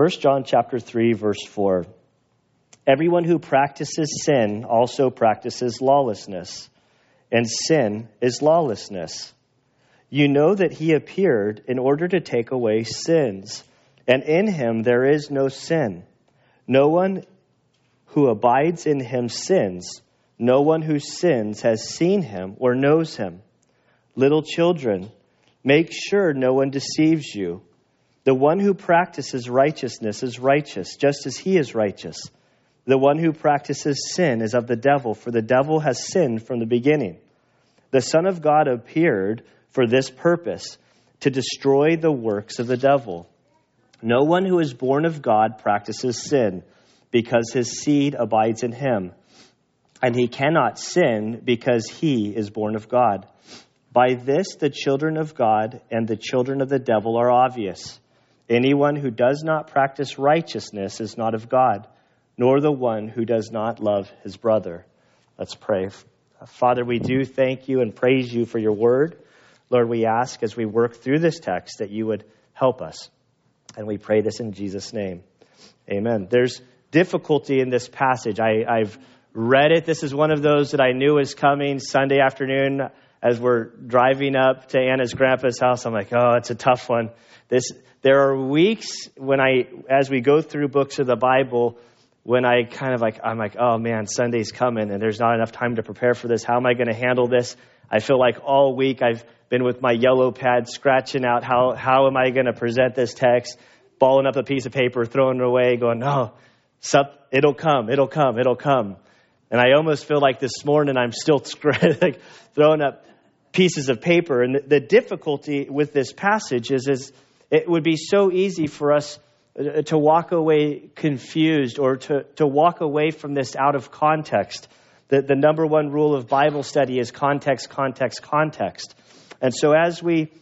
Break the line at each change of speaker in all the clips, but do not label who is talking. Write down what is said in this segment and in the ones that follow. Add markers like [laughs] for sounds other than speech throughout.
1 John chapter 3 verse 4. Everyone who practices sin also practices lawlessness, and sin is lawlessness. You know that he appeared in order to take away sins, and in him there is no sin. No one who abides in him sins. No one who sins has seen him or knows him. Little children, make sure no one deceives you. The one who practices righteousness is righteous, just as he is righteous. The one who practices sin is of the devil, for the devil has sinned from the beginning. The Son of God appeared for this purpose, to destroy the works of the devil. No one who is born of God practices sin, because his seed abides in him. And he cannot sin because he is born of God. By this, the children of God and the children of the devil are obvious. Anyone who does not practice righteousness is not of God, nor the one who does not love his brother. Let's pray. Father, we do thank you and praise you for your word. Lord, we ask as we work through this text that you would help us. And we pray this in Jesus' name. Amen. There's difficulty in this passage. I, I've read it. This is one of those that I knew was coming Sunday afternoon as we're driving up to Anna's grandpa's house. I'm like, oh, it's a tough one. This, there are weeks when I, as we go through books of the Bible, when I kind of like, I'm like, oh man, Sunday's coming and there's not enough time to prepare for this. How am I going to handle this? I feel like all week I've been with my yellow pad scratching out how, how am I going to present this text, balling up a piece of paper, throwing it away, going, oh, no, it'll come, it'll come, it'll come. And I almost feel like this morning I'm still [laughs] like throwing up pieces of paper. And the, difficulty with this passage is, is it would be so easy for us uh, to walk away confused or to, to walk away from this out of context. The, the number one rule of Bible study is context, context, context. And so as we,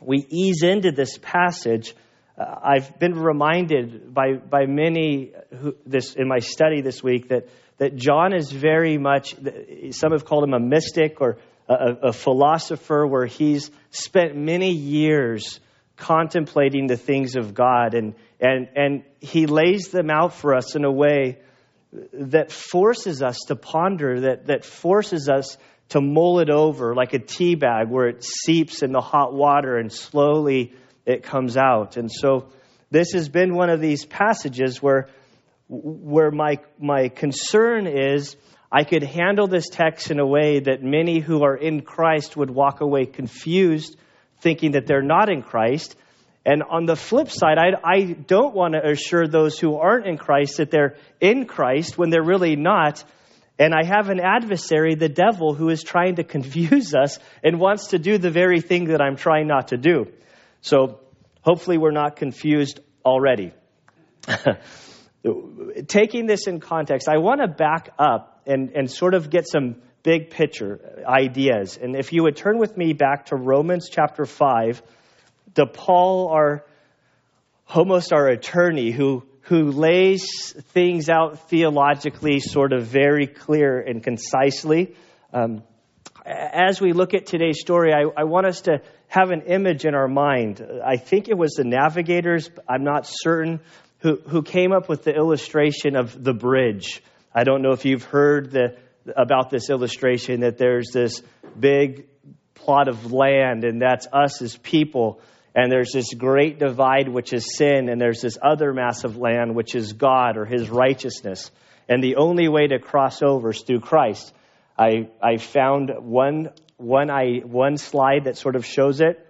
we ease into this passage, uh, I've been reminded by, by many who, this, in my study this week that, that John is very much, some have called him a mystic or a, a philosopher, where he's spent many years contemplating the things of God. And, and, and he lays them out for us in a way that forces us to ponder, that, that forces us to mull it over like a tea bag where it seeps in the hot water and slowly it comes out. And so this has been one of these passages where where my my concern is I could handle this text in a way that many who are in Christ would walk away confused, thinking that they're not in Christ. And on the flip side, I, I don't want to assure those who aren't in Christ that they're in Christ when they're really not. And I have an adversary, the devil, who is trying to confuse us and wants to do the very thing that I'm trying not to do. So hopefully we're not confused already. [laughs] Taking this in context, I want to back up and, and sort of get some big picture ideas. And if you would turn with me back to Romans chapter 5, to Paul, our almost our attorney, who who lays things out theologically sort of very clear and concisely. Um, as we look at today's story, I, I, want us to have an image in our mind. I think it was the navigators, I'm not certain, who, who came up with the illustration of the bridge. I don't know if you've heard the, about this illustration that there's this big plot of land, and that's us as people and there's this great divide, which is sin, and there's this other mass of land, which is God or His righteousness. And the only way to cross over is through Christ. I, I found one, one, I, one slide that sort of shows it.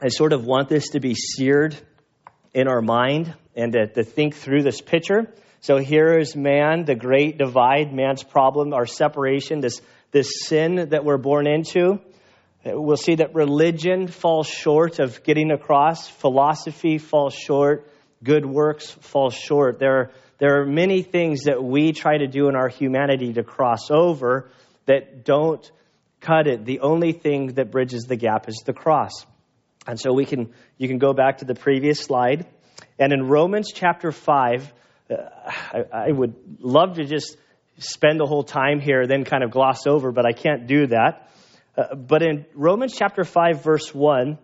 I sort of want this to be seared in our mind and to, to think through this picture. So here is man, the great divide, man's problem, our separation, this, this sin that we're born into. We'll see that religion falls short of getting across, philosophy falls short, good works fall short. There are, there are many things that we try to do in our humanity to cross over that don't cut it. The only thing that bridges the gap is the cross. And so we can, you can go back to the previous slide. And in Romans chapter 5, uh, I, I would love to just spend the whole time here, then kind of gloss over, but I can't do that. Uh, but in Romans chapter 5, verse 1,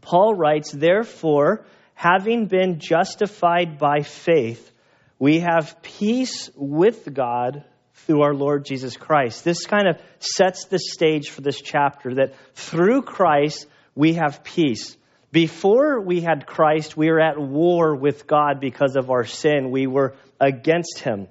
Paul writes, Therefore, having been justified by faith, we have peace with God through our Lord Jesus Christ. This kind of sets the stage for this chapter that through Christ we have peace. Before we had Christ, we were at war with God because of our sin. We were against Him.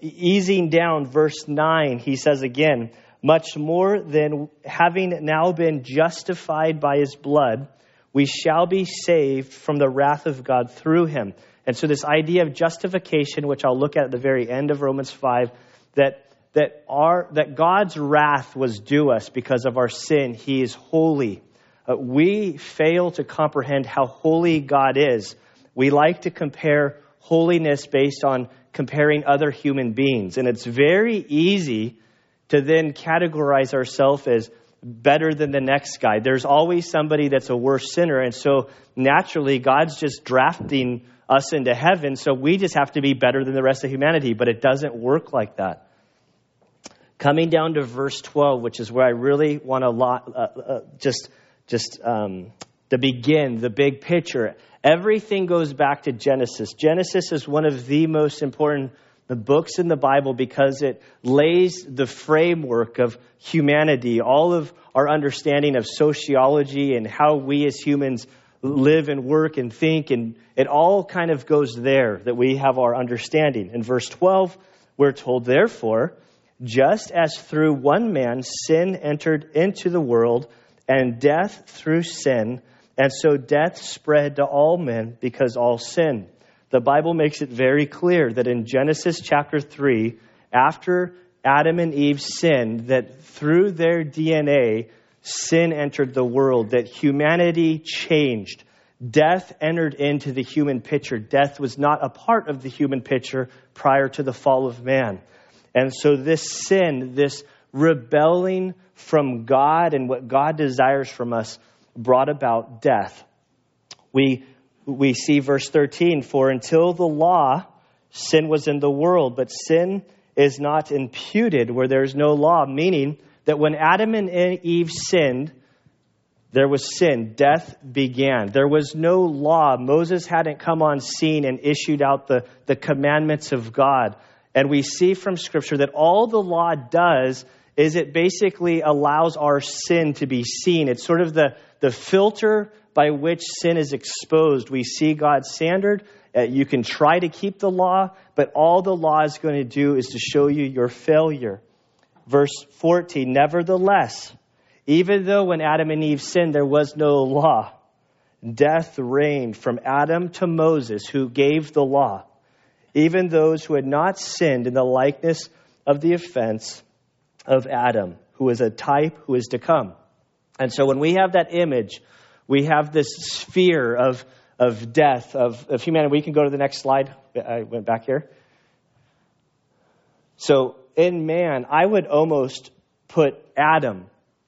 Easing down verse 9, he says again, much more than having now been justified by His blood, we shall be saved from the wrath of God through Him. And so, this idea of justification, which I'll look at at the very end of Romans 5, that that our that God's wrath was due us because of our sin. He is holy. Uh, we fail to comprehend how holy God is. We like to compare holiness based on comparing other human beings, and it's very easy to then categorize ourselves as better than the next guy. There's always somebody that's a worse sinner, and so naturally God's just drafting us into heaven, so we just have to be better than the rest of humanity, but it doesn't work like that. Coming down to verse 12, which is where I really want to uh, uh, just, just um, to begin, the big picture. Everything goes back to Genesis. Genesis is one of the most important the books in the Bible because it lays the framework of humanity, all of our understanding of sociology and how we as humans live and work and think, and it all kind of goes there that we have our understanding. In verse 12, we're told, therefore, just as through one man sin entered into the world, and death through sin, and so death spread to all men because all sin. The Bible makes it very clear that in Genesis chapter 3, after Adam and Eve sinned, that through their DNA, sin entered the world, that humanity changed. Death entered into the human picture. Death was not a part of the human picture prior to the fall of man. And so, this sin, this rebelling from God and what God desires from us, brought about death. We, we see verse 13 For until the law, sin was in the world, but sin is not imputed where there is no law, meaning that when Adam and Eve sinned, there was sin. Death began. There was no law. Moses hadn't come on scene and issued out the, the commandments of God. And we see from Scripture that all the law does is it basically allows our sin to be seen. It's sort of the, the filter by which sin is exposed. We see God's standard. Uh, you can try to keep the law, but all the law is going to do is to show you your failure. Verse 14 Nevertheless, even though when Adam and Eve sinned there was no law, death reigned from Adam to Moses, who gave the law even those who had not sinned in the likeness of the offense of Adam, who is a type who is to come. And so when we have that image, we have this sphere of, of death, of, of humanity. We can go to the next slide. I went back here. So in man, I would almost put Adam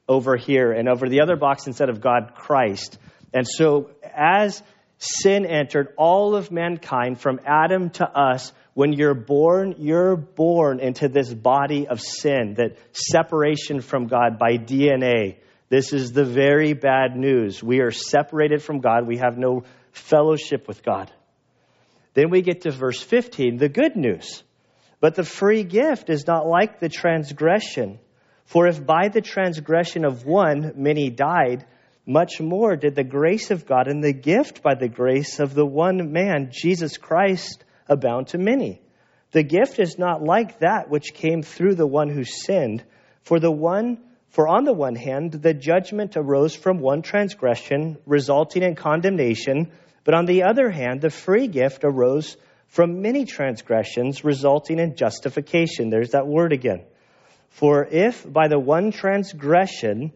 over here and over the other box instead of God, Christ. And so as sin entered all of mankind from Adam to us. When you're born, you're born into this body of sin, that separation from God by DNA. This is the very bad news. We are separated from God. We have no fellowship with God. Then we get to verse 15, the good news. But the free gift is not like the transgression. For if by the transgression of one many died, much more did the grace of God and the gift by the grace of the one man, Jesus Christ, abound to many. The gift is not like that which came through the one who sinned, for the one for on the one hand the judgment arose from one transgression resulting in condemnation, but on the other hand the free gift arose from many transgressions resulting in justification. There's that word again. For if by the one transgression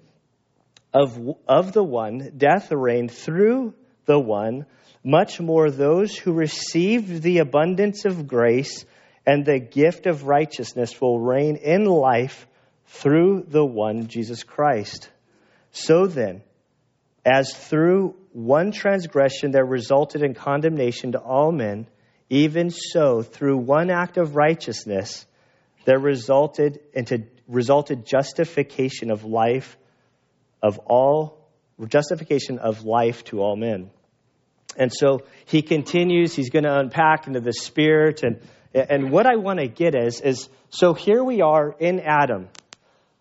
of, of the one, death reigned through the one, much more those who received the abundance of grace and the gift of righteousness will reign in life through the one, Jesus Christ. So then, as through one transgression there resulted in condemnation to all men, even so through one act of righteousness there resulted into resulted justification of life of all justification of life to all men. And so he continues, he's going to unpack into the spirit. And, and what I want to get is, is so here we are in Adam.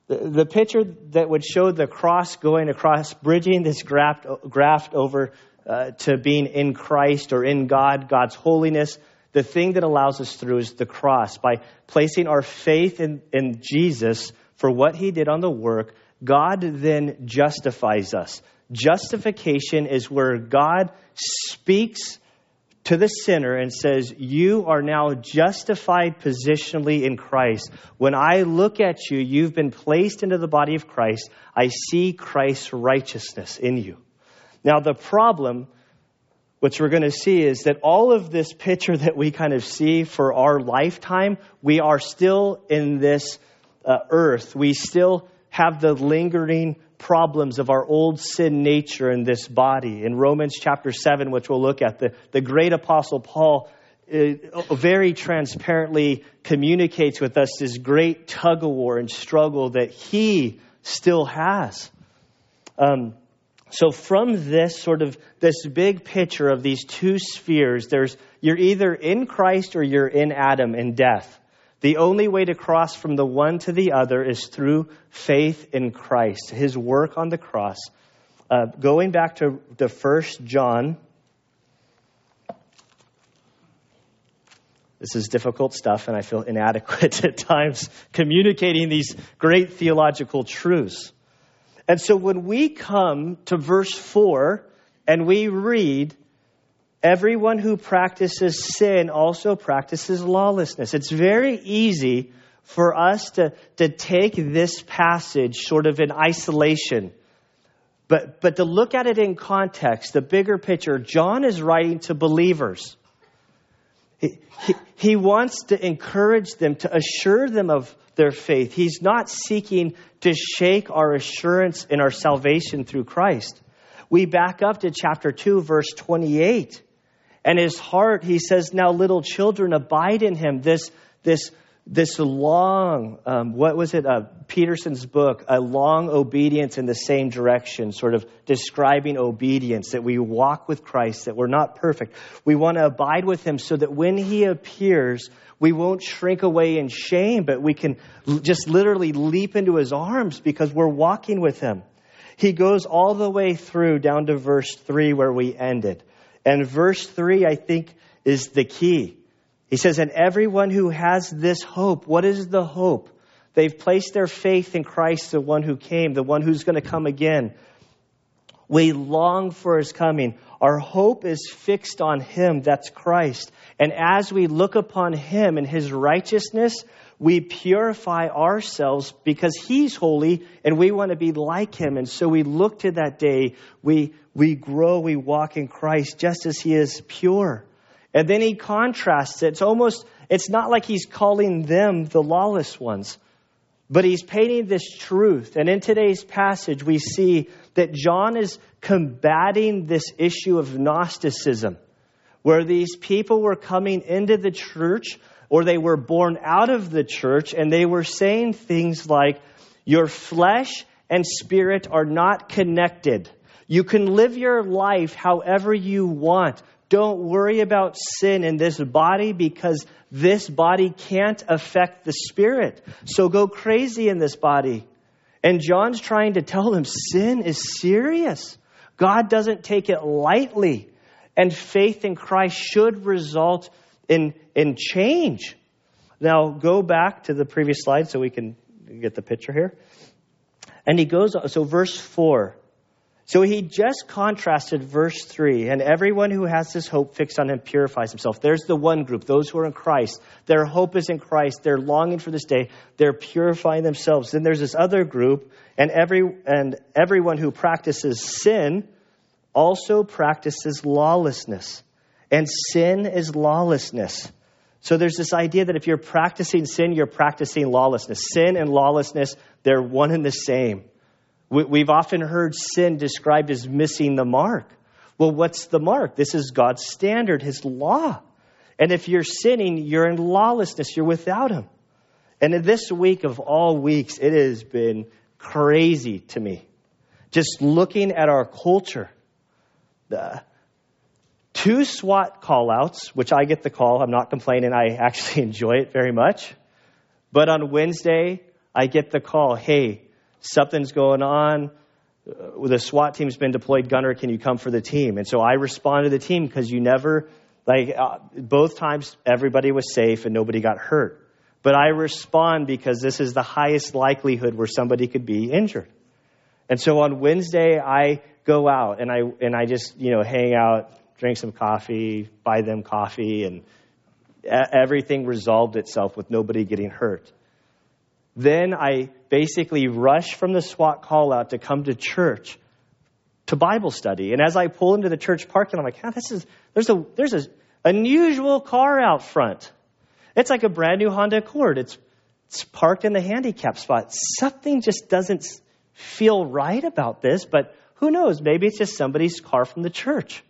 The, the picture that would show the cross going across, bridging this graft, graft over uh, to being in Christ or in God, God's holiness. The thing that allows us through is the cross. By placing our faith in, in Jesus for what he did on the work, God then justifies us. Justification is where God speaks to the sinner and says, You are now justified positionally in Christ. When I look at you, you've been placed into the body of Christ. I see Christ's righteousness in you. Now, the problem, which we're going to see, is that all of this picture that we kind of see for our lifetime, we are still in this uh, earth. We still have the lingering problems of our old sin nature in this body. In Romans chapter 7, which we'll look at, the, the great apostle Paul uh, very transparently communicates with us this great tug of war and struggle that he still has. Um, so from this sort of this big picture of these two spheres, there's you're either in Christ or you're in Adam in death. The only way to cross from the one to the other is through faith in Christ, his work on the cross. Uh, going back to the first John, this is difficult stuff, and I feel inadequate [laughs] at times communicating these great theological truths. And so when we come to verse 4 and we read, Everyone who practices sin also practices lawlessness. It's very easy for us to, to take this passage sort of in isolation. But, but to look at it in context, the bigger picture, John is writing to believers. He, he, he wants to encourage them, to assure them of their faith. He's not seeking to shake our assurance in our salvation through Christ. We back up to chapter 2, verse 28. And his heart, he says, now little children, abide in him. This, this, this long, um, what was it? Uh, Peterson's book, A Long Obedience in the Same Direction, sort of describing obedience, that we walk with Christ, that we're not perfect. We want to abide with him so that when he appears, we won't shrink away in shame, but we can just literally leap into his arms because we're walking with him. He goes all the way through down to verse 3 where we ended. And verse 3, I think, is the key. He says, And everyone who has this hope, what is the hope? They've placed their faith in Christ, the one who came, the one who's going to come again. We long for his coming. Our hope is fixed on him, that's Christ. And as we look upon him and his righteousness, we purify ourselves because he's holy and we want to be like him. And so we look to that day. We, we grow, we walk in Christ just as he is pure. And then he contrasts it. It's almost, it's not like he's calling them the lawless ones, but he's painting this truth. And in today's passage, we see that John is combating this issue of Gnosticism where these people were coming into the church or they were born out of the church and they were saying things like, Your flesh and spirit are not connected. You can live your life however you want. Don't worry about sin in this body because this body can't affect the spirit. So go crazy in this body. And John's trying to tell them sin is serious. God doesn't take it lightly and faith in Christ should result in, in change. Now, go back to the previous slide so we can get the picture here. And he goes, so verse 4. So he just contrasted verse 3, and everyone who has this hope fixed on him purifies himself. There's the one group, those who are in Christ. Their hope is in Christ. They're longing for this day. They're purifying themselves. Then there's this other group, and every and everyone who practices sin also practices lawlessness. And sin is lawlessness. So there's this idea that if you're practicing sin, you're practicing lawlessness. Sin and lawlessness, they're one and the same. We've often heard sin described as missing the mark. Well, what's the mark? This is God's standard, His law. And if you're sinning, you're in lawlessness, you're without Him. And this week of all weeks, it has been crazy to me. Just looking at our culture two SWAT call outs, which I get the call. I'm not complaining. I actually [laughs] enjoy it very much. But on Wednesday, I get the call hey, something's going on. Uh, the SWAT team's been deployed. Gunner, can you come for the team? And so I respond to the team because you never, like, uh, both times everybody was safe and nobody got hurt. But I respond because this is the highest likelihood where somebody could be injured. And so on Wednesday, I go out and I, and I just, you know, hang out, drink some coffee, buy them coffee, and everything resolved itself with nobody getting hurt. Then I basically rush from the SWAT call out to come to church to Bible study. And as I pull into the church parking, I'm like, ah, this is, there's a, there's a unusual car out front. It's like a brand new Honda Accord. It's, it's parked in the handicap spot. Something just doesn't feel right about this, but who knows? Maybe it's just somebody's car from the church.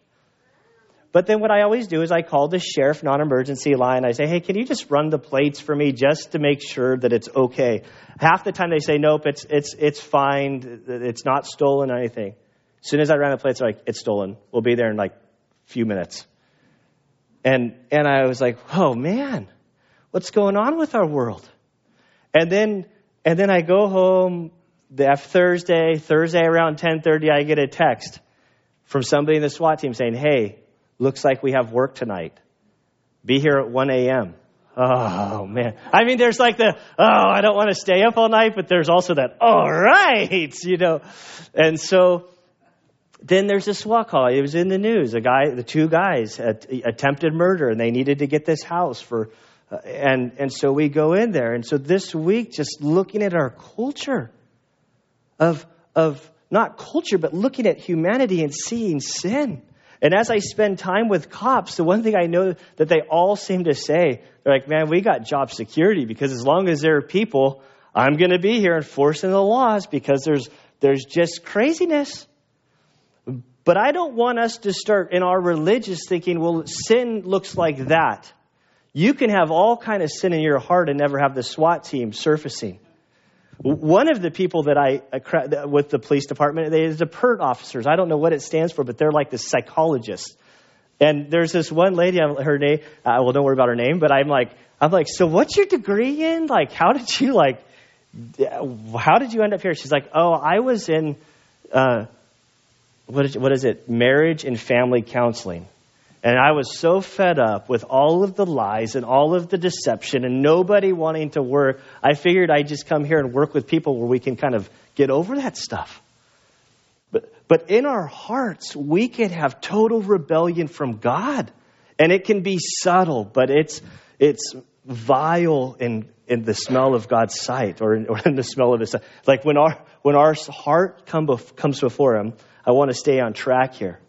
But then what I always do is I call the sheriff non emergency line. I say, hey, can you just run the plates for me just to make sure that it's okay? Half the time they say, nope, it's, it's, it's fine. It's not stolen or anything. As soon as I ran the plates, they're like, it's stolen. We'll be there in like a few minutes. And, and I was like, oh man, what's going on with our world? And then, and then I go home the F Thursday, Thursday around 1030, I get a text from somebody in the SWAT team saying, hey, Looks like we have work tonight. Be here at 1 a.m. Oh, man. I mean, there's like the, oh, I don't want to stay up all night, but there's also that, all right, [laughs] you know. And so then there's this SWAT call. It was in the news. A guy, the two guys attempted murder, and they needed to get this house for, uh, and, and so we go in there. And so this week, just looking at our culture of, of not culture, but looking at humanity and seeing sin and as I spend time with cops, the one thing I know that they all seem to say, they're like, man, we got job security because as long as there are people, I'm going to be here enforcing the laws because there's, there's just craziness. But I don't want us to start in our religious thinking, well, sin looks like that. You can have all kind of sin in your heart and never have the SWAT team surfacing. One of the people that I, with the police department, they is the PERT officers. I don't know what it stands for, but they're like the psychologists. And there's this one lady, her name, uh, well, don't worry about her name, but I'm like, I'm like, so what's your degree in? Like, how did you like, how did you end up here? She's like, oh, I was in, uh, what is, what is it? Marriage and family counseling. And I was so fed up with all of the lies and all of the deception and nobody wanting to work. I figured I'd just come here and work with people where we can kind of get over that stuff. But, but in our hearts, we can have total rebellion from God. And it can be subtle, but it's, it's vile in, in the smell of God's sight or in, or in the smell of His Like when our, when our heart come comes before Him, I want to stay on track here.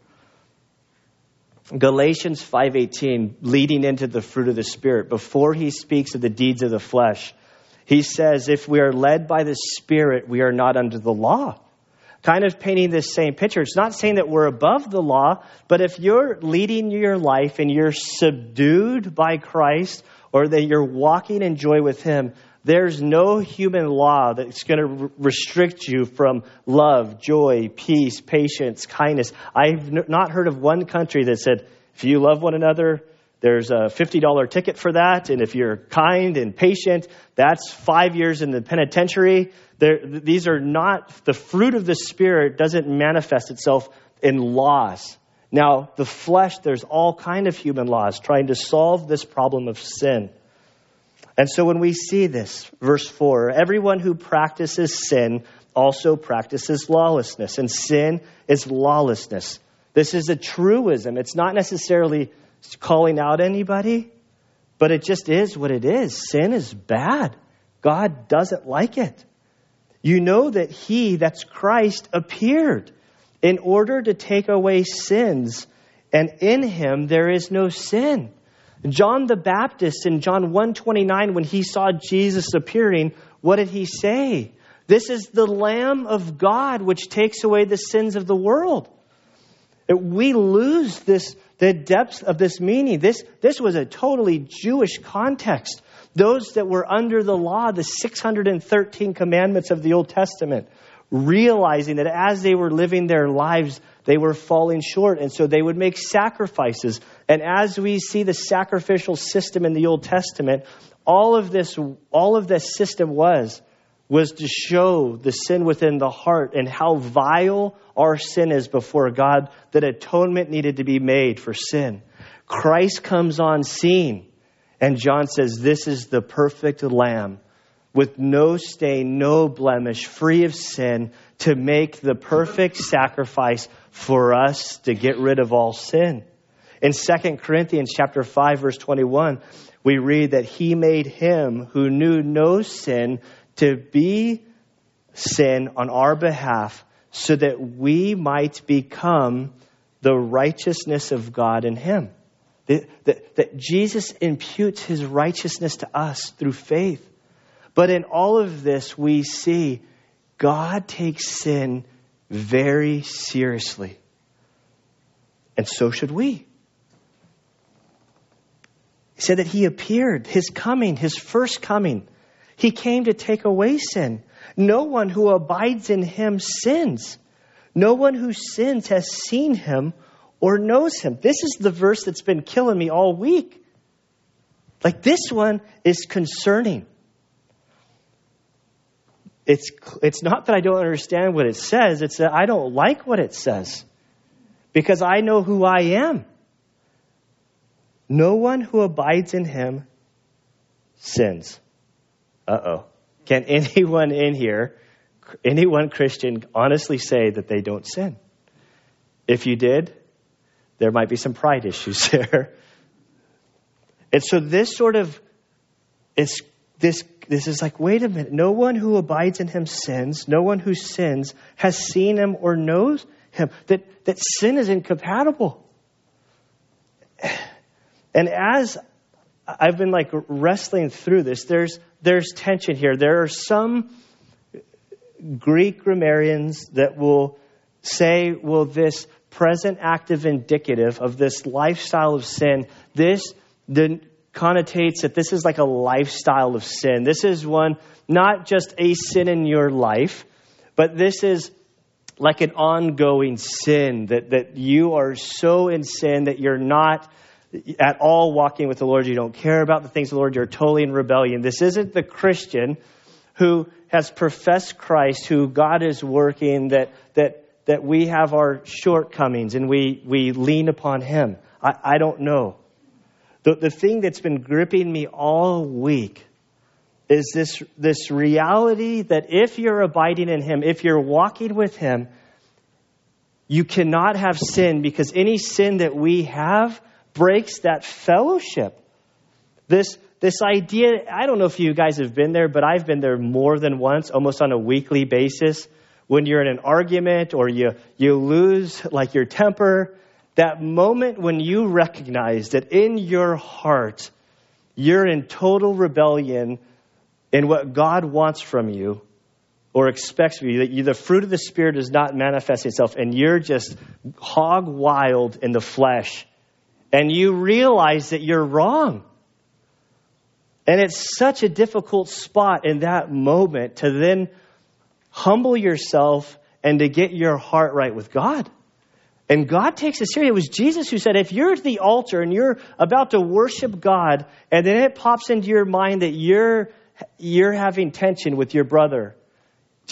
Galatians 5:18 leading into the fruit of the spirit. Before he speaks of the deeds of the flesh he says if we are led by the spirit we are not under the law. Kind of painting this same picture. It's not saying that we're above the law but if you're leading your life and you're subdued by Christ or that you're walking in joy with him there's no human law that's going to restrict you from love, joy, peace, patience, kindness. I've not heard of one country that said, if you love one another, there's a $50 ticket for that. And if you're kind and patient, that's five years in the penitentiary. There, these are not, the fruit of the Spirit doesn't manifest itself in laws. Now, the flesh, there's all kind of human laws trying to solve this problem of sin. And so when we see this, verse 4, everyone who practices sin also practices lawlessness, and sin is lawlessness. This is a truism. It's not necessarily calling out anybody, but it just is what it is. Sin is bad. God doesn't like it. You know that He, that's Christ, appeared in order to take away sins, and in Him there is no sin. John the Baptist in John 129 when he saw Jesus appearing, what did he say? This is the lamb of God which takes away the sins of the world. We lose this the depth of this meaning. This, this was a totally Jewish context. Those that were under the law, the 613 commandments of the Old Testament, realizing that as they were living their lives, they were falling short. And so they would make sacrifices. And as we see the sacrificial system in the Old Testament, all of this, all of this system was, was to show the sin within the heart and how vile our sin is before God, that atonement needed to be made for sin. Christ comes on scene, and John says, This is the perfect lamb with no stain, no blemish, free of sin, to make the perfect sacrifice for us to get rid of all sin. In 2 Corinthians chapter 5 verse 21, we read that he made him who knew no sin to be sin on our behalf so that we might become the righteousness of God in him. That, that, that Jesus imputes his righteousness to us through faith. But in all of this, we see God takes sin very seriously. And so should we. He said that he appeared, his coming, his first coming. He came to take away sin. No one who abides in him sins. No one who sins has seen him or knows him. This is the verse that's been killing me all week. Like this one is concerning it's, it's not that I don't understand what it says, it's that I don't like what it says because I know who I am. No one who abides in him sins. Uh oh. Can [laughs] anyone in here, anyone Christian, honestly say that they don't sin? If you did, there might be some pride issues [laughs] there. And so this sort of, it's this, this is like, wait a minute. No one who abides in him sins. No one who sins has seen him or knows him. That, that sin is incompatible. [sighs] And as I've been like wrestling through this, there's, there's tension here. There are some Greek grammarians that will say, well, this present active indicative of this lifestyle of sin, this, the connotates that this is like a lifestyle of sin. This is one, not just a sin in your life, but this is like an ongoing sin that, that you are so in sin that you're not at all walking with the Lord. You don't care about the things of the Lord. You're totally in rebellion. This isn't the Christian who has professed Christ, who God is working, that, that, that we have our shortcomings and we, we lean upon Him. I, I don't know. The, the thing that's been gripping me all week is this, this reality that if you're abiding in Him, if you're walking with Him, you cannot have sin because any sin that we have breaks that fellowship. This, this idea, I don't know if you guys have been there, but I've been there more than once, almost on a weekly basis. When you're in an argument or you, you lose like your temper that moment when you recognize that in your heart you're in total rebellion in what God wants from you or expects from you, that you, the fruit of the Spirit does not manifest itself and you're just hog wild in the flesh and you realize that you're wrong. And it's such a difficult spot in that moment to then humble yourself and to get your heart right with God. And God takes it seriously. It was Jesus who said, if you're at the altar and you're about to worship God, and then it pops into your mind that you're, you're having tension with your brother,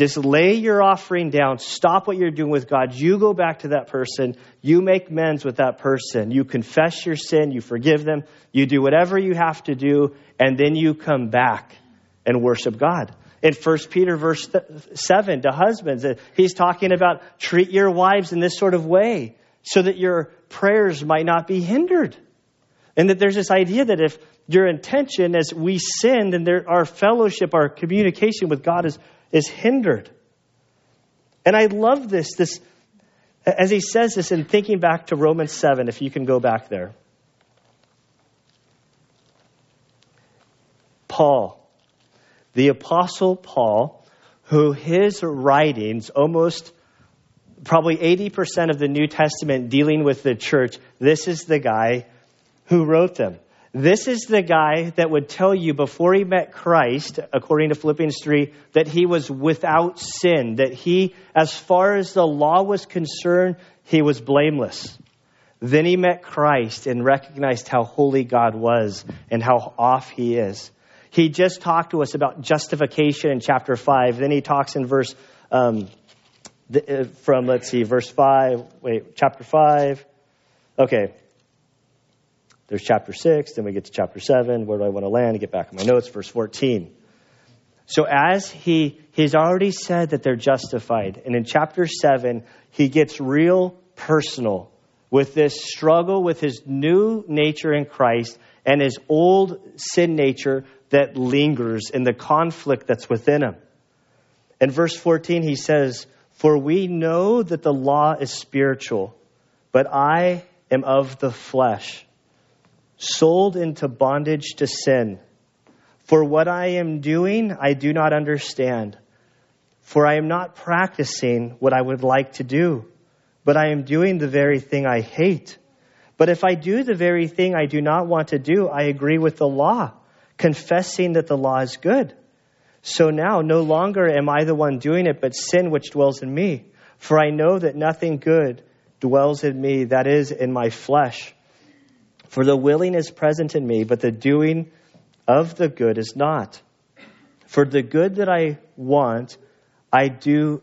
just lay your offering down. Stop what you're doing with God. You go back to that person. You make amends with that person. You confess your sin. You forgive them. You do whatever you have to do. And then you come back and worship God in 1 Peter verse 7 to husbands. Uh, he's talking about treat your wives in this sort of way so that your prayers might not be hindered. And that there's this idea that if your intention as we sin, then our fellowship, our communication with God is, is hindered. And I love this, this, as he says this in thinking back to Romans 7, if you can go back there. Paul, the Apostle Paul, who his writings, almost probably 80% of the New Testament dealing with the church, this is the guy who wrote them. This is the guy that would tell you before he met Christ, according to Philippians 3, that he was without sin, that he, as far as the law was concerned, he was blameless. Then he met Christ and recognized how holy God was and how off he is. He just talked to us about justification in chapter 5. Then he talks in verse, um, uh, from, let's see, verse 5, wait, chapter 5. Okay. There's chapter 6, then we get to chapter 7. Where do I want to land? To get back in my notes, verse 14. So as he he's already said that they're justified, and in chapter 7, he gets real personal with this struggle with his new nature in Christ and his old sin nature that lingers in the conflict that's within him. In verse 14, he says, For we know that the law is spiritual, but I am of the flesh, sold into bondage to sin. For what I am doing, I do not understand. For I am not practicing what I would like to do, but I am doing the very thing I hate. But if I do the very thing I do not want to do, I agree with the law, confessing that the law is good. So now no longer am I the one doing it, but sin which dwells in me. For I know that nothing good dwells in me, that is, in my flesh. For the willing is present in me, but the doing of the good is not. For the good that I want, I do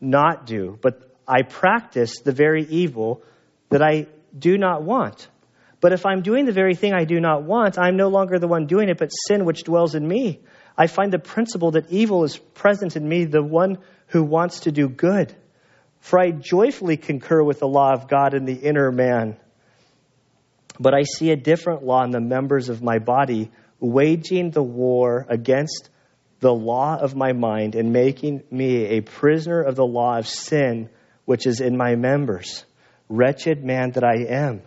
not do, but I practice the very evil that I do not want. But if I'm doing the very thing I do not want, I'm no longer the one doing it, but sin which dwells in me. I find the principle that evil is present in me, the one who wants to do good. For I joyfully concur with the law of God in the inner man. But I see a different law in the members of my body, waging the war against the law of my mind and making me a prisoner of the law of sin which is in my members. Wretched man that I am.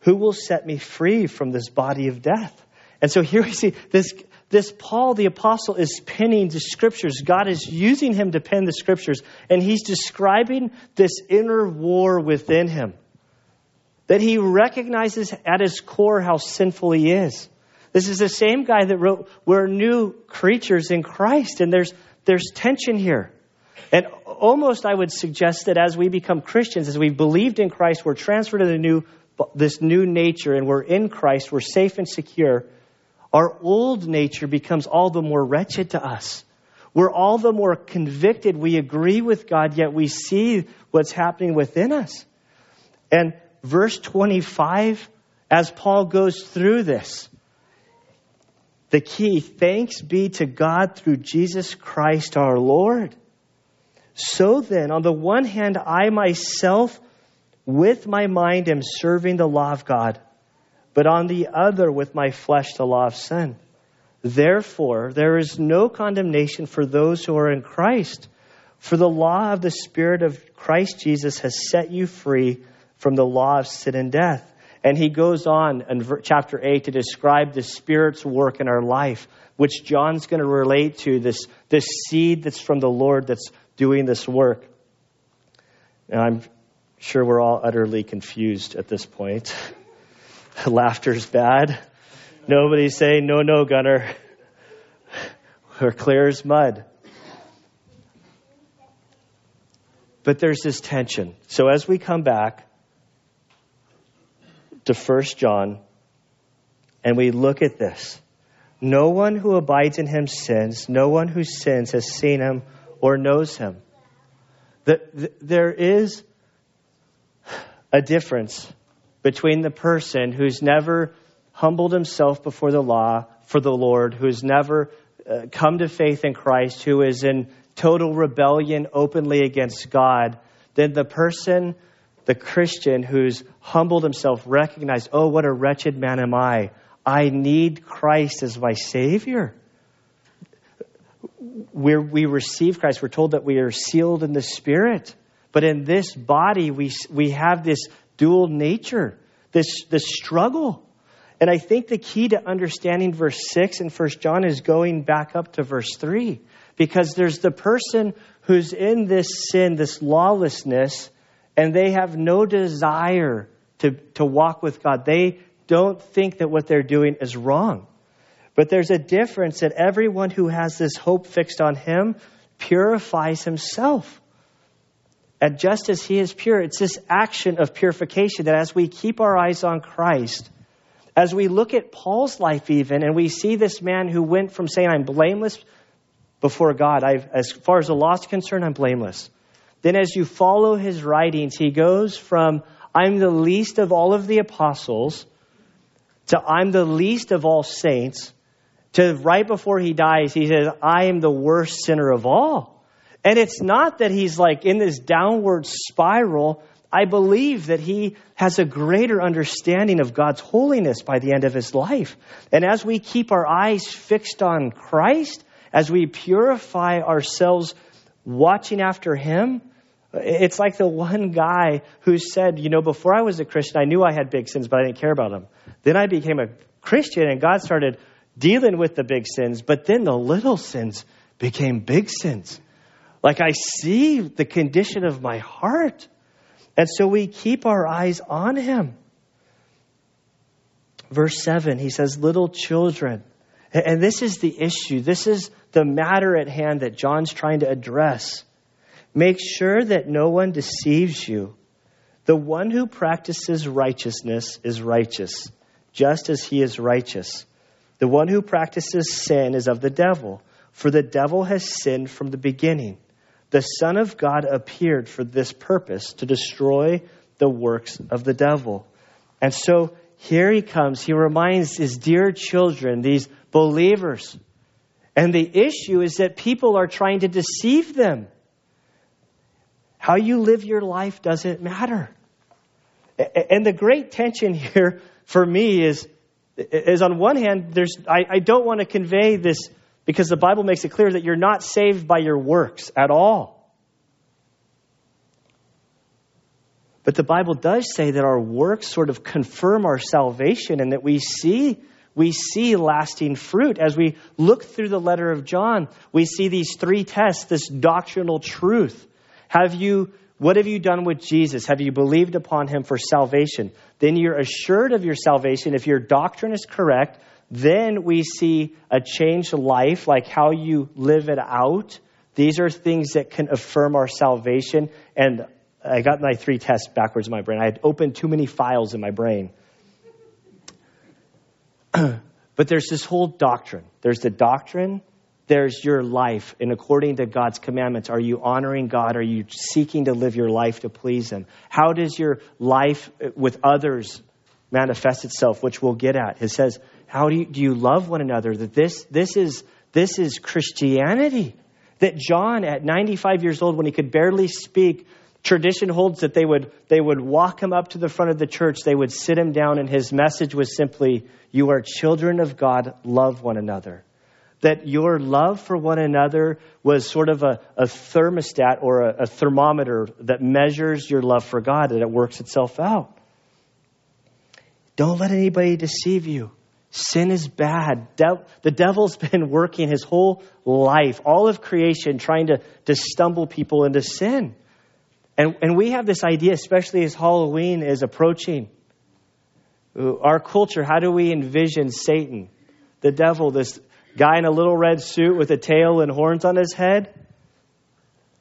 Who will set me free from this body of death? And so here we see this, this Paul the apostle is penning the scriptures. God is using him to pen the scriptures, and he's describing this inner war within him. That he recognizes at his core how sinful he is. This is the same guy that wrote, We're new creatures in Christ, and there's, there's tension here. And almost I would suggest that as we become Christians, as we've believed in Christ, we're transferred to the new, this new nature, and we're in Christ, we're safe and secure. Our old nature becomes all the more wretched to us. We're all the more convicted. We agree with God, yet we see what's happening within us. And verse 25, as Paul goes through this, the key, thanks be to God through Jesus Christ our Lord. So then, on the one hand, I myself, with my mind, am serving the law of God, but on the other, with my flesh, the law of sin. Therefore, there is no condemnation for those who are in Christ. For the law of the Spirit of Christ Jesus has set you free from the law of sin and death. And he goes on in chapter 8 to describe the Spirit's work in our life, which John's going to relate to this, this seed that's from the Lord that's doing this work. And I'm sure we're all utterly confused at this point. [laughs] Laughter's bad. Nobody's saying, no, no, Gunner. [laughs] We're clear as mud. But there's this tension. So as we come back, to 1 John and we look at this. No one who abides in him sins. No one who sins has seen him or knows him. there is a difference between the person who's never humbled himself before the law for the Lord, who's never uh, come to faith in Christ, who is in total rebellion openly against God, than the person the Christian who's humbled himself, recognized, oh, what a wretched man am I. I need Christ as my Savior. Where we receive Christ, we're told that we are sealed in the Spirit. But in this body, we, we have this dual nature, this, this struggle. And I think the key to understanding verse 6 in 1 John is going back up to verse 3. Because there's the person who's in this sin, this lawlessness, and they have no desire to, to walk with God. They don't think that what they're doing is wrong. But there's a difference that everyone who has this hope fixed on Him purifies himself. And just as he is pure, it's this action of purification that as we keep our eyes on Christ, as we look at Paul's life, even, and we see this man who went from saying, I'm blameless before God, I've, as far as the law is concerned, I'm blameless. Then, as you follow his writings, he goes from, I'm the least of all of the apostles, to I'm the least of all saints, to right before he dies, he says, I am the worst sinner of all. And it's not that he's like in this downward spiral. I believe that he has a greater understanding of God's holiness by the end of his life. And as we keep our eyes fixed on Christ, as we purify ourselves watching after him, it's like the one guy who said, you know, before I was a Christian, I knew I had big sins, but I didn't care about them. Then I became a Christian and God started dealing with the big sins, but then the little sins became big sins. Like I see the condition of my heart. And so we keep our eyes on him. Verse 7, he says, Little children. And this is the issue. This is the matter at hand that John's trying to address. Make sure that no one deceives you. The one who practices righteousness is righteous, just as he is righteous. The one who practices sin is of the devil, for the devil has sinned from the beginning. The Son of God appeared for this purpose, to destroy the works of the devil. And so here he comes. He reminds his dear children, these believers. And the issue is that people are trying to deceive them. How you live your life doesn't matter. And the great tension [laughs] here for me is is on one hand, there's, I, I don't want to convey this because the Bible makes it clear that you're not saved by your works at all. But the Bible does say that our works sort of confirm our salvation and that we see we see lasting fruit. As we look through the letter of John, we see these three tests, this doctrinal truth. Have you what have you done with Jesus? Have you believed upon him for salvation? Then you're assured of your salvation. If your doctrine is correct, then we see a changed life, like how you live it out. These are things that can affirm our salvation. And I got my three tests backwards in my brain. I had opened too many files in my brain. [clears throat] but there's this whole doctrine. There's the doctrine there's your life. And according to God's commandments, are you honoring God? Are you seeking to live your life to please Him? How does your life with others manifest itself, which we'll get at? It says, how do you, do you love one another? That this, this, is, this is Christianity. That John, at 95 years old, when he could barely speak, tradition holds that they would, they would walk him up to the front of the church, they would sit him down, and his message was simply, You are children of God, love one another that your love for one another was sort of a, a thermostat or a, a, thermometer that measures your love for God and it works itself out. Don't let anybody deceive you. Sin is bad. De- the devil's [laughs] been working his whole life, all of creation, trying to, to stumble people into sin. And, and we have this idea, especially as Halloween is approaching. Our culture, how do we envision Satan, the devil, this guy in a little red suit with a tail and horns on his head.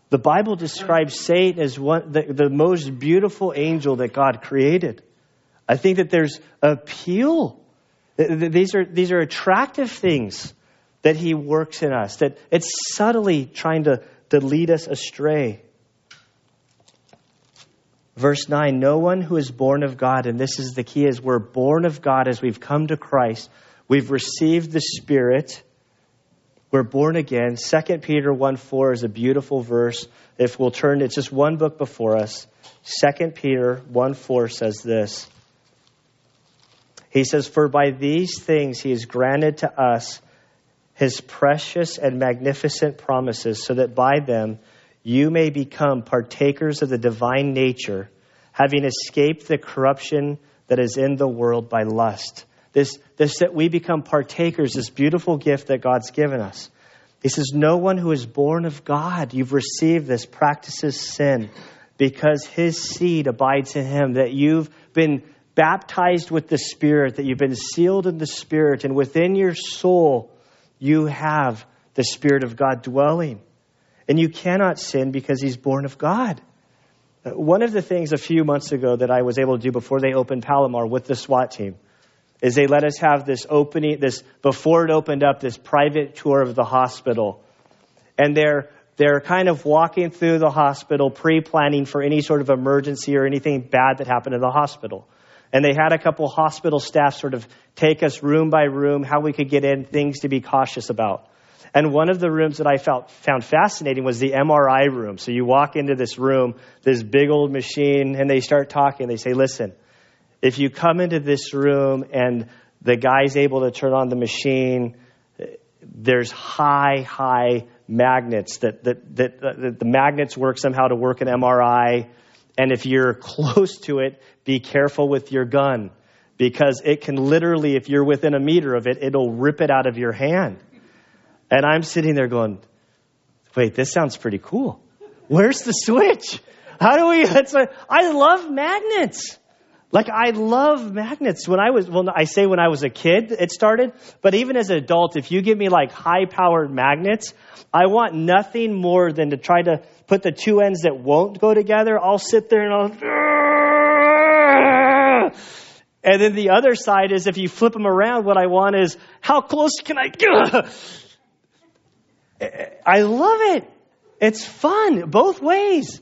The Bible describes Satan as one, the, the most beautiful angel that God created. I think that there's appeal. These are, these are attractive things that he works in us, that it's subtly trying to, to lead us astray. Verse 9 No one who is born of God, and this is the key, is we're born of God as we've come to Christ. We've received the Spirit. We're born again. 2 Peter 1 4 is a beautiful verse. If we'll turn, it's just one book before us. 2 Peter 1 4 says this. He says, For by these things he has granted to us his precious and magnificent promises, so that by them you may become partakers of the divine nature, having escaped the corruption that is in the world by lust. This, this that we become partakers, this beautiful gift that God's given us. He says, No one who is born of God, you've received this, practices sin because his seed abides in him, that you've been baptized with the Spirit, that you've been sealed in the Spirit, and within your soul you have the Spirit of God dwelling. And you cannot sin because he's born of God. One of the things a few months ago that I was able to do before they opened Palomar with the SWAT team is they let us have this opening, this before it opened up, this private tour of the hospital. And they're they're kind of walking through the hospital, pre-planning for any sort of emergency or anything bad that happened in the hospital. And they had a couple hospital staff sort of take us room by room, how we could get in, things to be cautious about. And one of the rooms that I felt, found fascinating was the MRI room. So you walk into this room, this big old machine, and they start talking. They say, listen, if you come into this room and the guy's able to turn on the machine, there's high, high magnets that, that, that, that the magnets work somehow to work an MRI. And if you're [laughs] close to it, be careful with your gun because it can literally, if you're within a meter of it, it'll rip it out of your hand. And I'm sitting there going, wait, this sounds pretty cool. Where's the switch? How do we, [laughs] I love magnets. Like I love magnets. When I was, well, I say when I was a kid, it started, but even as an adult, if you give me like high powered magnets, I want nothing more than to try to put the two ends that won't go together. I'll sit there and I'll, [laughs] and then the other side is if you flip them around, what I want is how close can I get? [laughs] I love it. It's fun both ways.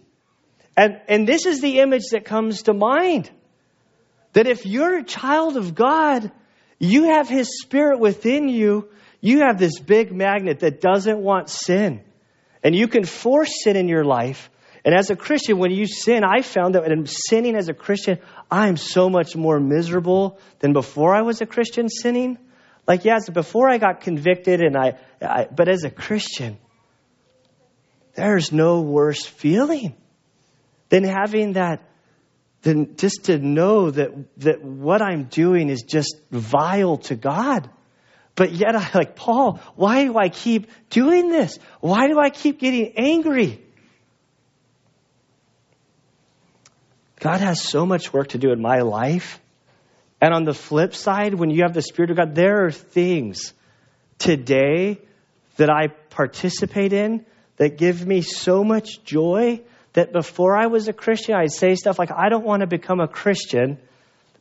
And, and this is the image that comes to mind. That if you're a child of God, you have His Spirit within you. You have this big magnet that doesn't want sin. And you can force sin in your life. And as a Christian, when you sin, I found that in sinning as a Christian, I'm so much more miserable than before I was a Christian sinning. Like, yes, before I got convicted, and I, I but as a Christian, there's no worse feeling than having that than just to know that, that what I'm doing is just vile to God. But yet I like, Paul, why do I keep doing this? Why do I keep getting angry? God has so much work to do in my life. And on the flip side, when you have the Spirit of God, there are things today that I participate in that give me so much joy that before I was a Christian, I'd say stuff like, I don't want to become a Christian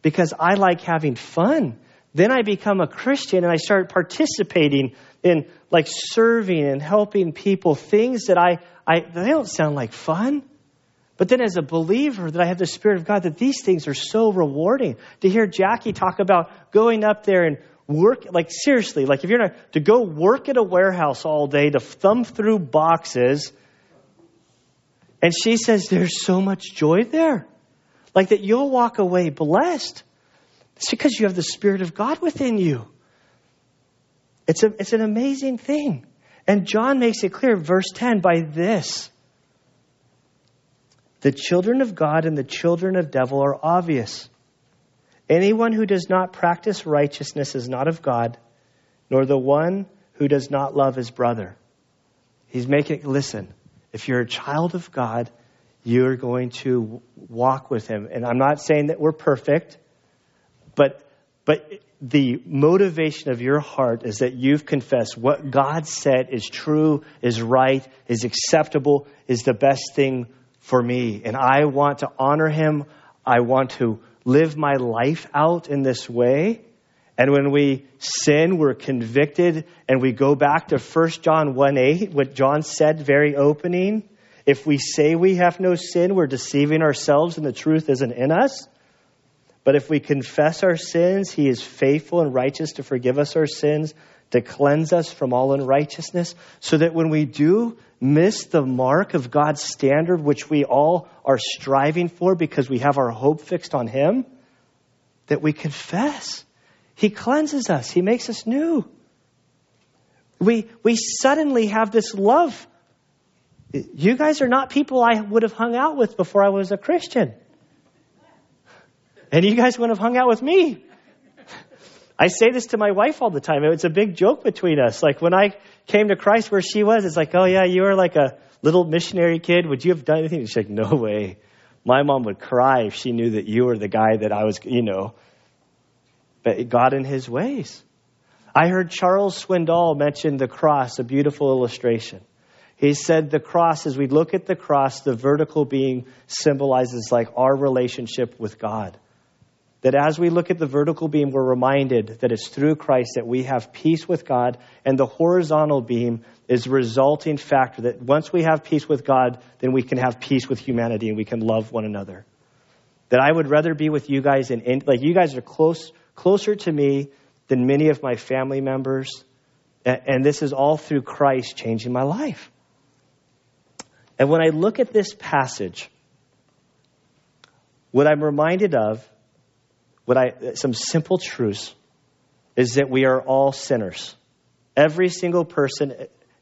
because I like having fun. Then I become a Christian and I start participating in like serving and helping people, things that I, I they don't sound like fun. But then as a believer that I have the Spirit of God, that these things are so rewarding. To hear Jackie talk about going up there and work, like seriously, like if you're not, to go work at a warehouse all day, to thumb through boxes, and she says there's so much joy there. Like that you'll walk away blessed. It's because you have the Spirit of God within you. It's, a, it's an amazing thing. And John makes it clear, verse 10, by this. The children of God and the children of devil are obvious. Anyone who does not practice righteousness is not of God, nor the one who does not love his brother. He's making, listen, if you're a child of God, you're going to walk with Him. And I'm not saying that we're perfect, but, but the motivation of your heart is that you've confessed what God said is true, is right, is acceptable, is the best thing for me. And I want to honor Him. I want to live my life out in this way. And when we sin, we're convicted, and we go back to 1 John 1 8, what John said very opening. If we say we have no sin, we're deceiving ourselves, and the truth isn't in us. But if we confess our sins, he is faithful and righteous to forgive us our sins, to cleanse us from all unrighteousness, so that when we do miss the mark of God's standard, which we all are striving for because we have our hope fixed on him, that we confess he cleanses us, He makes us new. We, we suddenly have this love. You guys are not people I would have hung out with before I was a Christian. And you guys wouldn't have hung out with me. I say this to my wife all the time. It's a big joke between us. Like when I came to Christ where she was, it's like, oh yeah, you were like a little missionary kid. Would you have done anything? She's like, no way. My mom would cry if she knew that you were the guy that I was, you know, God in his ways. I heard Charles Swindoll mention the cross, a beautiful illustration. He said the cross, as we look at the cross, the vertical being symbolizes like our relationship with God. That as we look at the vertical beam, we're reminded that it's through Christ that we have peace with God, and the horizontal beam is the resulting factor that once we have peace with God, then we can have peace with humanity and we can love one another. That I would rather be with you guys and like you guys are close closer to me than many of my family members, and, this is all through Christ changing my life. And when I look at this passage, what I'm reminded of what I, some simple truths is that we are all sinners. Every single person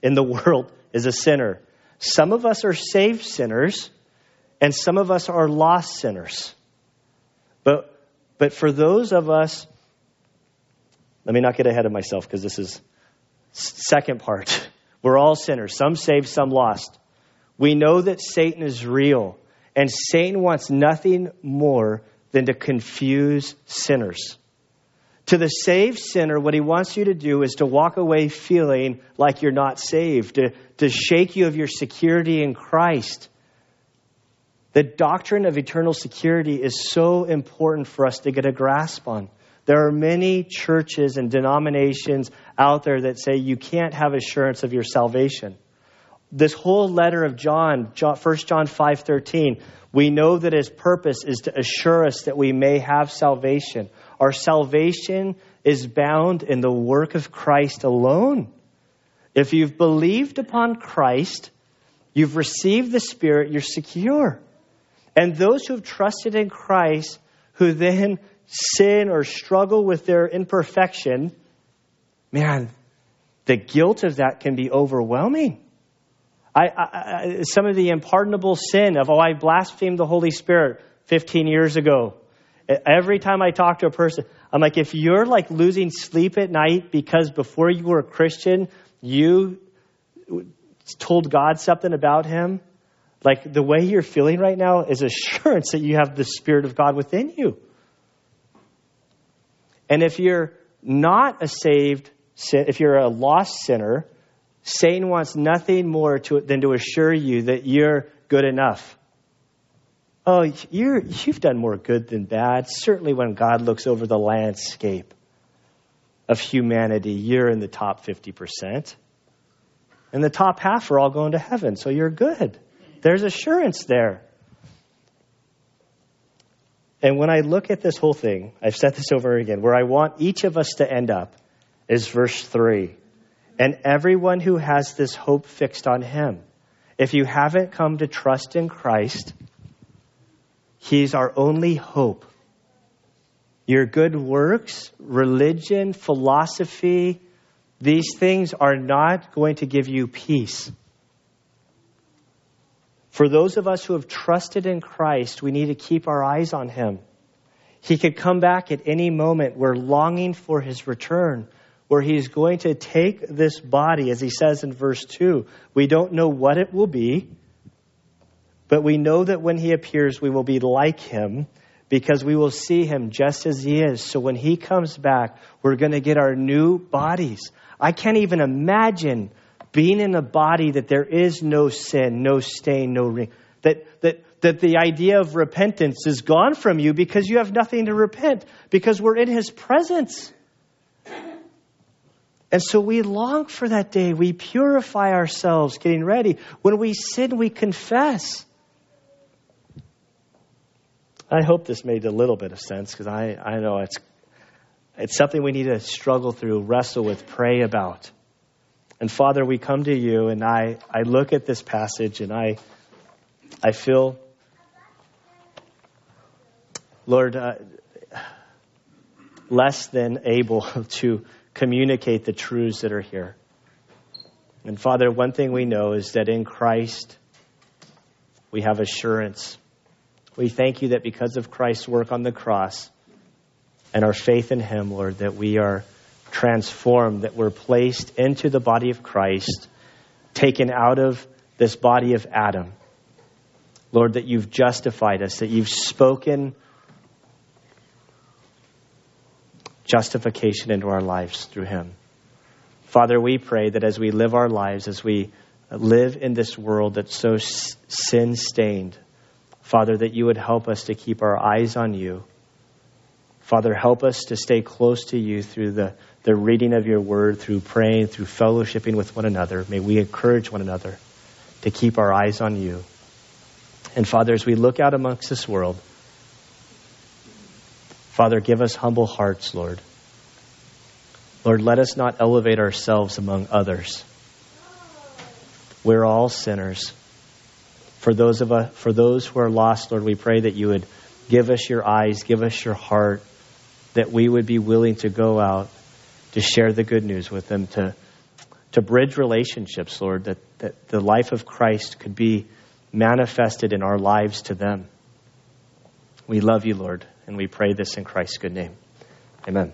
in the world is a sinner. Some of us are saved sinners, and some of us are lost sinners. But, but for those of us, let me not get ahead of myself because this is second part. [laughs] We're all sinners, some saved, some lost. We know that Satan is real, and Satan wants nothing more than to confuse sinners. To the saved sinner, what he wants you to do is to walk away feeling like you're not saved, to, to shake you of your security in Christ. The doctrine of eternal security is so important for us to get a grasp on. There are many churches and denominations out there that say you can't have assurance of your salvation. This whole letter of John, 1 John 5:13, we know that his purpose is to assure us that we may have salvation. Our salvation is bound in the work of Christ alone. If you've believed upon Christ, you've received the Spirit, you're secure. And those who have trusted in Christ, who then sin or struggle with their imperfection, man, the guilt of that can be overwhelming. I, I, some of the unpardonable sin of, oh, I blasphemed the Holy Spirit 15 years ago. Every time I talk to a person, I'm like, if you're like losing sleep at night because before you were a Christian, you told God something about him, like the way you're feeling right now is assurance that you have the Spirit of God within you. And if you're not a saved, if you're a lost sinner, Satan wants nothing more to, than to assure you that you're good enough. Oh, you're, you've done more good than bad. Certainly, when God looks over the landscape of humanity, you're in the top 50%. And the top half are all going to heaven, so you're good. There's assurance there. And when I look at this whole thing, I've said this over again, where I want each of us to end up is verse 3 and everyone who has this hope fixed on him. If you haven't come to trust in Christ, he's our only hope. Your good works, religion, philosophy, these things are not going to give you peace. For those of us who have trusted in Christ, we need to keep our eyes on him. He could come back at any moment. We're longing for his return where he's going to take this body, as he says in verse 2. We don't know what it will be, but we know that when he appears, we will be like him because we will see him just as he is. So when he comes back, we're going to get our new bodies. I can't even imagine being in a body that there is no sin, no stain, no ring. That, that, that the idea of repentance is gone from you because you have nothing to repent, because we're in his presence. And so we long for that day. We purify ourselves getting ready. When we sin, we confess. I hope this made a little bit of sense because I, I know it's, it's something we need to struggle through, wrestle with, pray about. And Father, we come to you, and I, I look at this passage and I, I feel, Lord, uh, less than able [laughs] to communicate the truths that are here. And Father, one thing we know is that in Christ we have assurance. We thank you that because of Christ's work on the cross and our faith in Him, Lord, that we are transformed, that we're placed into the body of Christ, taken out of this body of Adam. Lord, that you've justified us, that you've spoken justification into our lives through him. Father, we pray that as we live our lives, as we live in this world that's so sin stained. Father, that you would help us to keep our eyes on you. Father, help us to stay close to you through the, the reading of your word, through praying, through fellowshipping with one another. May we encourage one another to keep our eyes on you. And Father, as we look out amongst this world, Father, give us humble hearts, Lord. Lord, let us not elevate ourselves among others. We're all sinners. For those of us, for those who are lost, Lord, we pray that you would give us your eyes, give us your heart, that we would be willing to go out to share the good news with them, to, to bridge relationships, Lord, that, that the life of Christ could be manifested in our lives to them. We love you, Lord, and we pray this in Christ's good name. Amen.